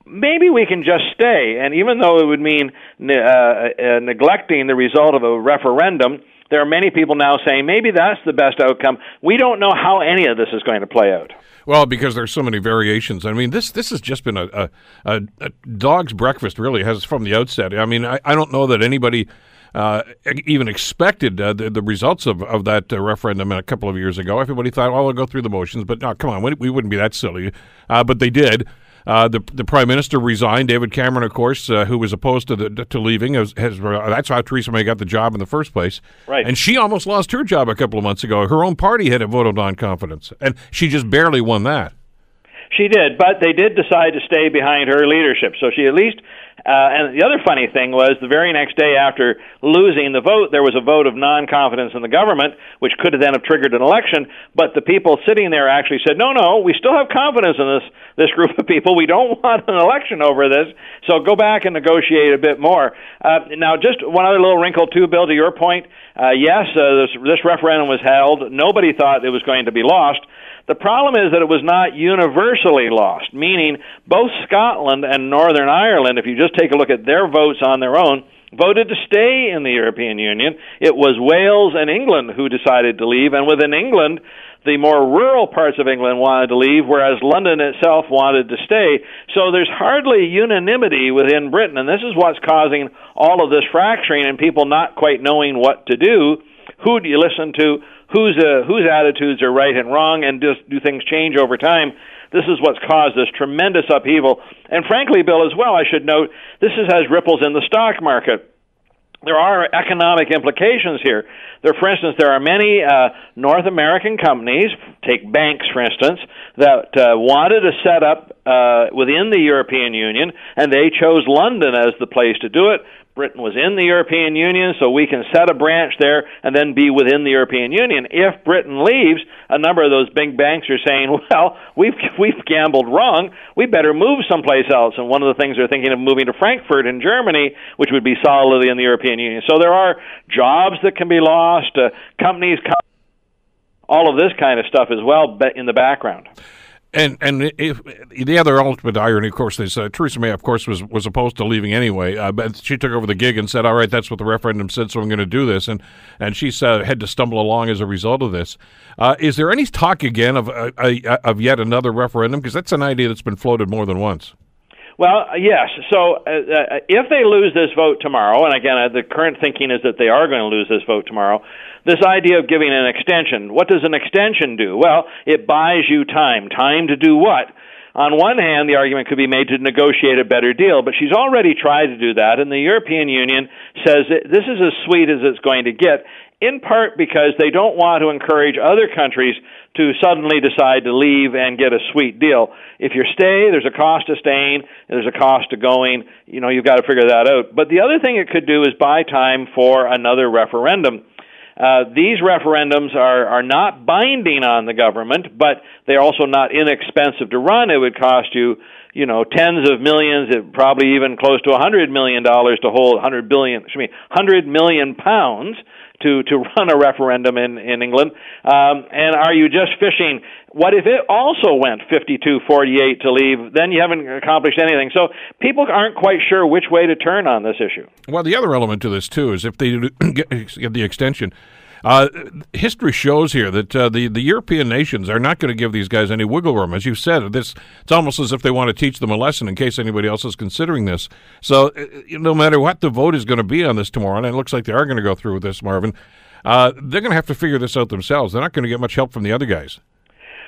[SPEAKER 5] Maybe we can just stay. And even though it would mean uh, uh, neglecting the result of a referendum, there are many people now saying maybe that's the best outcome. We don't know how any of this is going to play out.
[SPEAKER 1] Well, because there's so many variations. I mean, this this has just been a, a, a, dog's breakfast, really, has from the outset. I mean, I, I don't know that anybody even expected uh, the, the results of, of that uh, referendum a couple of years ago. Everybody thought, well, we'll go through the motions, but no, come on, we, we wouldn't be that silly. Uh, but they did. Uh, the the prime minister resigned. David Cameron, of course, uh, who was opposed to the to leaving, has, has uh, that's how Theresa May got the job in the first place.
[SPEAKER 5] Right.
[SPEAKER 1] And she almost lost her job a couple of months ago. Her own party had a vote of non confidence, and she just barely won that.
[SPEAKER 5] She did, but they did decide to stay behind her leadership. So she at least. Uh, and the other funny thing was the very next day after losing the vote, there was a vote of non-confidence in the government, which could then have triggered an election. But the people sitting there actually said, "No, no, we still have confidence in this this group of people. We don't want an election over this. So go back and negotiate a bit more." Uh, now, just one other little wrinkle too, Bill. To your point, uh, yes, uh, this, this referendum was held. Nobody thought it was going to be lost. The problem is that it was not universally lost, meaning both Scotland and Northern Ireland, if you just take a look at their votes on their own, voted to stay in the European Union. It was Wales and England who decided to leave, and within England, the more rural parts of England wanted to leave, whereas London itself wanted to stay. So there's hardly unanimity within Britain, and this is what's causing all of this fracturing and people not quite knowing what to do. Who do you listen to? Whose uh, whose attitudes are right and wrong, and just do things change over time? This is what's caused this tremendous upheaval. And frankly, Bill, as well, I should note, this is, has ripples in the stock market there are economic implications here. There, for instance, there are many uh, North American companies, take banks for instance, that uh, wanted to set up uh, within the European Union, and they chose London as the place to do it. Britain was in the European Union, so we can set a branch there and then be within the European Union. If Britain leaves, a number of those big banks are saying, "Well, we've we've gambled wrong. We better move someplace else." And one of the things they're thinking of moving to Frankfurt in Germany, which would be solidly in the European Union. So there are jobs that can be lost, uh, companies, all of this kind of stuff as well in the background.
[SPEAKER 1] And and if, the other ultimate irony, of course, is uh, Theresa May, of course, was was opposed to leaving anyway. Uh, but she took over the gig and said, "All right, that's what the referendum said, so I'm going to do this." And and she uh, had to stumble along as a result of this. Uh, is there any talk again of uh, of yet another referendum? Because that's an idea that's been floated more than once.
[SPEAKER 5] Well, yes. So uh, uh, if they lose this vote tomorrow, and again, uh, the current thinking is that they are going to lose this vote tomorrow, this idea of giving an extension, what does an extension do? Well, it buys you time. Time to do what? On one hand, the argument could be made to negotiate a better deal, but she's already tried to do that, and the European Union says this is as sweet as it's going to get, in part because they don't want to encourage other countries to suddenly decide to leave and get a sweet deal. If you stay, there's a cost to staying, there's a cost to going. You know, you've got to figure that out. But the other thing it could do is buy time for another referendum. Uh, these referendums are, are not binding on the government, but they're also not inexpensive to run. It would cost you, you know, tens of millions, probably even close to a hundred million dollars to hold hundred billion, excuse me, hundred million pounds to to run a referendum in in England? Um, and are you just fishing? What if it also went 52-48 to leave? Then you haven't accomplished anything. So people aren't quite sure which way to turn on this issue.
[SPEAKER 1] Well, the other element to this too is if they get the extension uh, history shows here that uh, the the European nations are not going to give these guys any wiggle room, as you said. This it's almost as if they want to teach them a lesson in case anybody else is considering this. So, uh, no matter what the vote is going to be on this tomorrow, and it looks like they are going to go through with this, Marvin. Uh, they're going to have to figure this out themselves. They're not going to get much help from the other guys.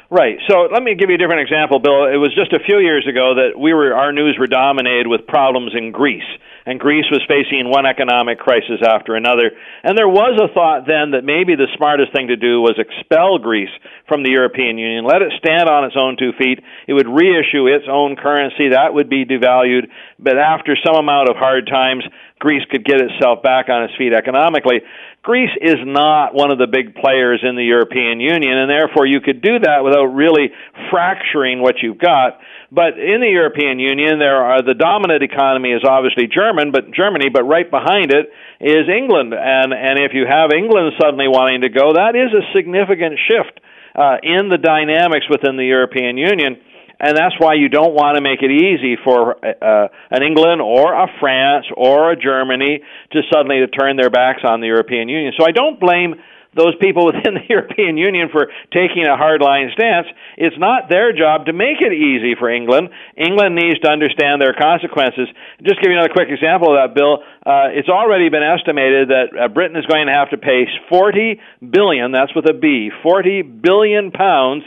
[SPEAKER 5] Right. So let me give you a different example, Bill. It was just a few years ago that we were our news were dominated with problems in Greece and Greece was facing one economic crisis after another. And there was a thought then that maybe the smartest thing to do was expel Greece from the European Union, let it stand on its own two feet. It would reissue its own currency, that would be devalued. But after some amount of hard times, Greece could get itself back on its feet economically. Greece is not one of the big players in the European Union, and therefore you could do that without really fracturing what you've got. But in the European Union, there are the dominant economy is obviously German, but Germany, but right behind it is England, and and if you have England suddenly wanting to go, that is a significant shift uh, in the dynamics within the European Union and that's why you don't want to make it easy for uh, an England or a France or a Germany to suddenly to turn their backs on the European Union. So I don't blame those people within the European Union for taking a hardline stance. It's not their job to make it easy for England. England needs to understand their consequences. Just give you another quick example of that, Bill. Uh, it's already been estimated that uh, Britain is going to have to pay 40 billion, that's with a B, 40 billion pounds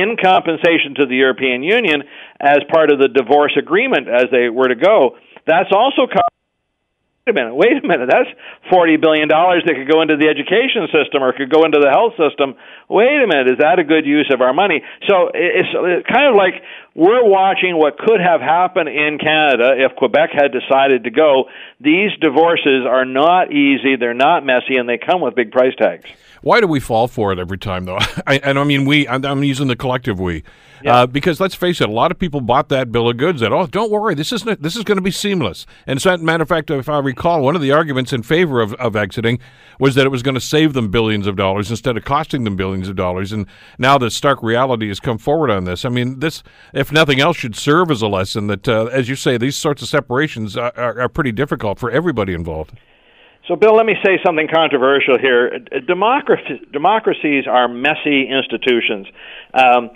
[SPEAKER 5] in compensation to the European Union as part of the divorce agreement as they were to go. That's also wait a minute, wait a minute, that's forty billion dollars that could go into the education system or could go into the health system. Wait a minute, is that a good use of our money? So it's kind of like we're watching what could have happened in Canada if Quebec had decided to go. These divorces are not easy, they're not messy, and they come with big price tags.
[SPEAKER 1] Why do we fall for it every time, though? I, and I mean, we. I'm, I'm using the collective we, yeah. uh, because let's face it, a lot of people bought that bill of goods. That oh, don't worry, this is not, this is going to be seamless. And so, matter of fact, if I recall, one of the arguments in favor of, of exiting was that it was going to save them billions of dollars instead of costing them billions of dollars. And now the stark reality has come forward on this. I mean, this, if nothing else, should serve as a lesson that, uh, as you say, these sorts of separations are, are, are pretty difficult for everybody involved.
[SPEAKER 5] So, Bill, let me say something controversial here. Democracies are messy institutions. Um,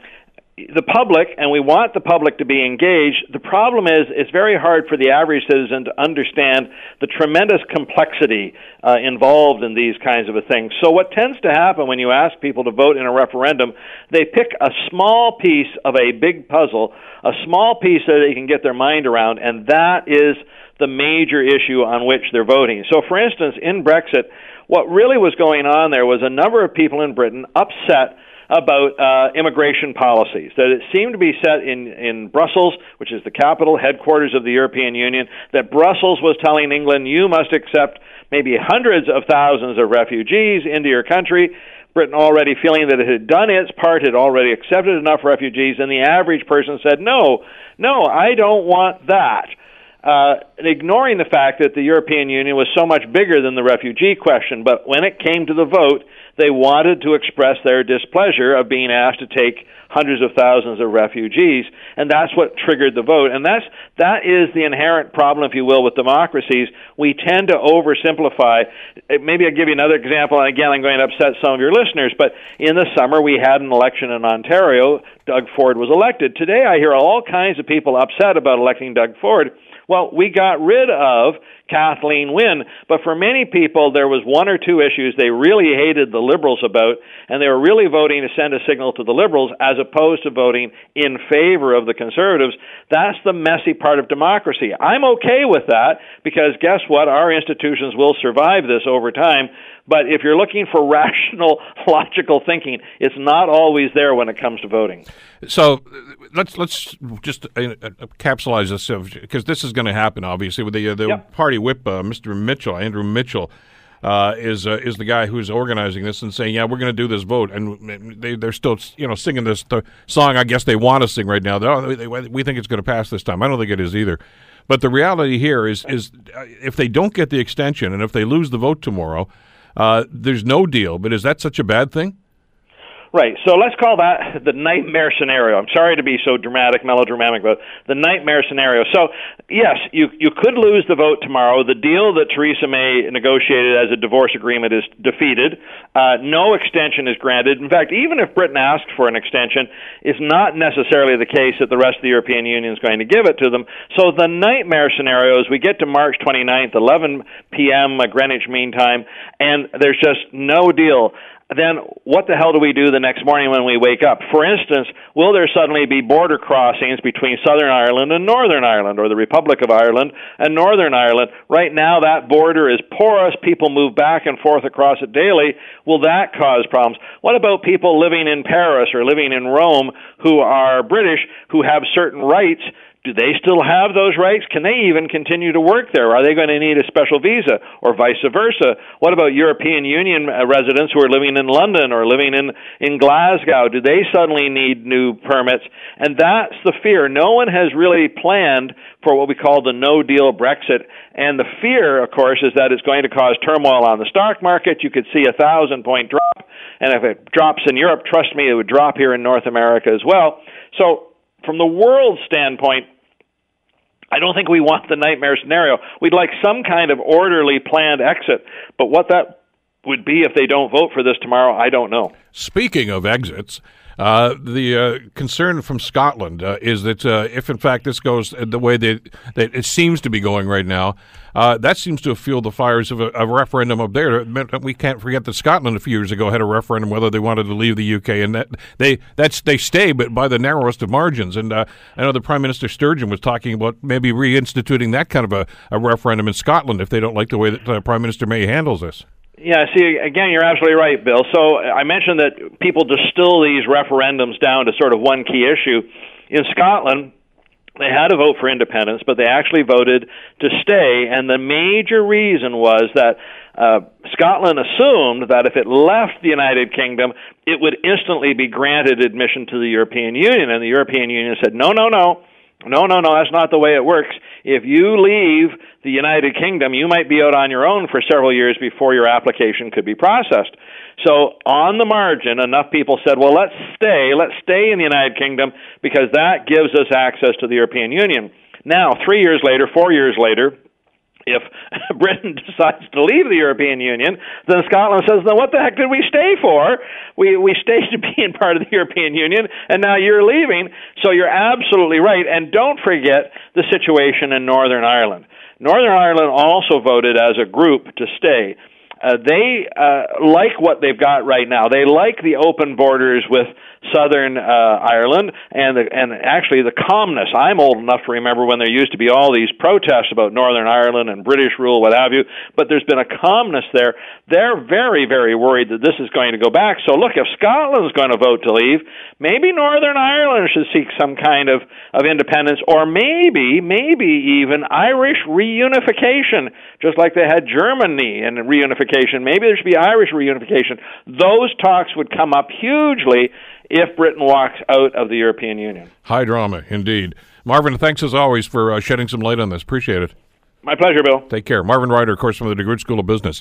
[SPEAKER 5] the public, and we want the public to be engaged. The problem is, it's very hard for the average citizen to understand the tremendous complexity uh, involved in these kinds of things. So, what tends to happen when you ask people to vote in a referendum, they pick a small piece of a big puzzle, a small piece that they can get their mind around, and that is the major issue on which they're voting. So, for instance, in Brexit, what really was going on there was a number of people in Britain upset about uh, immigration policies. That it seemed to be set in, in Brussels, which is the capital headquarters of the European Union, that Brussels was telling England, you must accept maybe hundreds of thousands of refugees into your country. Britain already feeling that it had done its part, had already accepted enough refugees, and the average person said, no, no, I don't want that uh, ignoring the fact that the European Union was so much bigger than the refugee question. But when it came to the vote, they wanted to express their displeasure of being asked to take hundreds of thousands of refugees, and that's what triggered the vote. And that's that is the inherent problem, if you will, with democracies. We tend to oversimplify. Uh, maybe I'll give you another example, and again, I'm going to upset some of your listeners. But in the summer, we had an election in Ontario. Doug Ford was elected. Today, I hear all kinds of people upset about electing Doug Ford well, we got rid of Kathleen Wynne, but for many people, there was one or two issues they really hated the Liberals about, and they were really voting to send a signal to the Liberals as opposed to voting in favor of the Conservatives. That's the messy part of democracy. I'm okay with that because guess what? Our institutions will survive this over time. But if you're looking for rational, logical thinking, it's not always there when it comes to voting.
[SPEAKER 1] So let's let's just uh, uh capsulize this because this is going to happen. Obviously, with the uh, the yep. party whip, uh, Mr. Mitchell, Andrew Mitchell. Uh, is uh, is the guy who's organizing this and saying, "Yeah, we're going to do this vote," and they they're still you know singing this song. I guess they want to sing right now. They, they, we think it's going to pass this time. I don't think it is either. But the reality here is is if they don't get the extension and if they lose the vote tomorrow, uh, there's no deal. But is that such a bad thing?
[SPEAKER 5] Right. So let's call that the nightmare scenario. I'm sorry to be so dramatic, melodramatic, but the nightmare scenario. So, yes, you you could lose the vote tomorrow. The deal that Theresa May negotiated as a divorce agreement is defeated. Uh, no extension is granted. In fact, even if Britain asked for an extension, it's not necessarily the case that the rest of the European Union is going to give it to them. So the nightmare scenario is we get to March 29th, 11 p.m. Greenwich Mean Time, and there's just no deal then what the hell do we do the next morning when we wake up? For instance, will there suddenly be border crossings between Southern Ireland and Northern Ireland, or the Republic of Ireland and Northern Ireland? Right now, that border is porous. People move back and forth across it daily. Will that cause problems? What about people living in Paris or living in Rome who are British, who have certain rights? Do they still have those rights? Can they even continue to work there? Are they going to need a special visa or vice versa? What about European Union uh, residents who are living in London or living in, in Glasgow? Do they suddenly need new permits? And that's the fear. No one has really planned for what we call the no deal Brexit. And the fear, of course, is that it's going to cause turmoil on the stock market. You could see a thousand point drop. And if it drops in Europe, trust me, it would drop here in North America as well. So from the world standpoint, I don't think we want the nightmare scenario. We'd like some kind of orderly planned exit, but what that would be if they don't vote for this tomorrow, I don't know.
[SPEAKER 1] Speaking of exits, uh, the uh, concern from Scotland uh, is that uh, if, in fact, this goes the way that, that it seems to be going right now, uh, that seems to have fueled the fires of a, a, referendum up there. We can't forget that Scotland a few years ago had a referendum whether they wanted to leave the UK, and that they that's they stay, but by the narrowest of margins. And uh, I know the Prime Minister Sturgeon was talking about maybe reinstituting that kind of a, a referendum in Scotland if they don't like the way that Prime Minister May handles this.
[SPEAKER 5] Yeah, see, again, you're absolutely right, Bill. So I mentioned that people distill these referendums down to sort of one key issue. In Scotland, they had to vote for independence, but they actually voted to stay, and the major reason was that uh, Scotland assumed that if it left the United Kingdom, it would instantly be granted admission to the European Union, and the European Union said, no, no, no. No, no, no, that's not the way it works. If you leave the United Kingdom, you might be out on your own for several years before your application could be processed. So, on the margin, enough people said, well, let's stay, let's stay in the United Kingdom because that gives us access to the European Union. Now, three years later, four years later, if Britain decides to leave the European Union, then Scotland says, then what the heck did we stay for? We, we stayed to be in part of the European Union, and now you're leaving. So you're absolutely right. And don't forget the situation in Northern Ireland. Northern Ireland also voted as a group to stay. Uh, they uh, like what they've got right now. They like the open borders with Southern uh, Ireland and the, and actually the calmness. I'm old enough to remember when there used to be all these protests about Northern Ireland and British rule, what have you. But there's been a calmness there. They're very very worried that this is going to go back. So look, if Scotland's going to vote to leave, maybe Northern Ireland should seek some kind of of independence, or maybe maybe even Irish reunification, just like they had Germany and reunification. Maybe there should be Irish reunification. Those talks would come up hugely if Britain walks out of the European Union.
[SPEAKER 1] High drama, indeed. Marvin, thanks as always for uh, shedding some light on this. Appreciate it.
[SPEAKER 5] My pleasure, Bill.
[SPEAKER 1] Take care. Marvin Ryder, of course, from the DeGroote School of Business.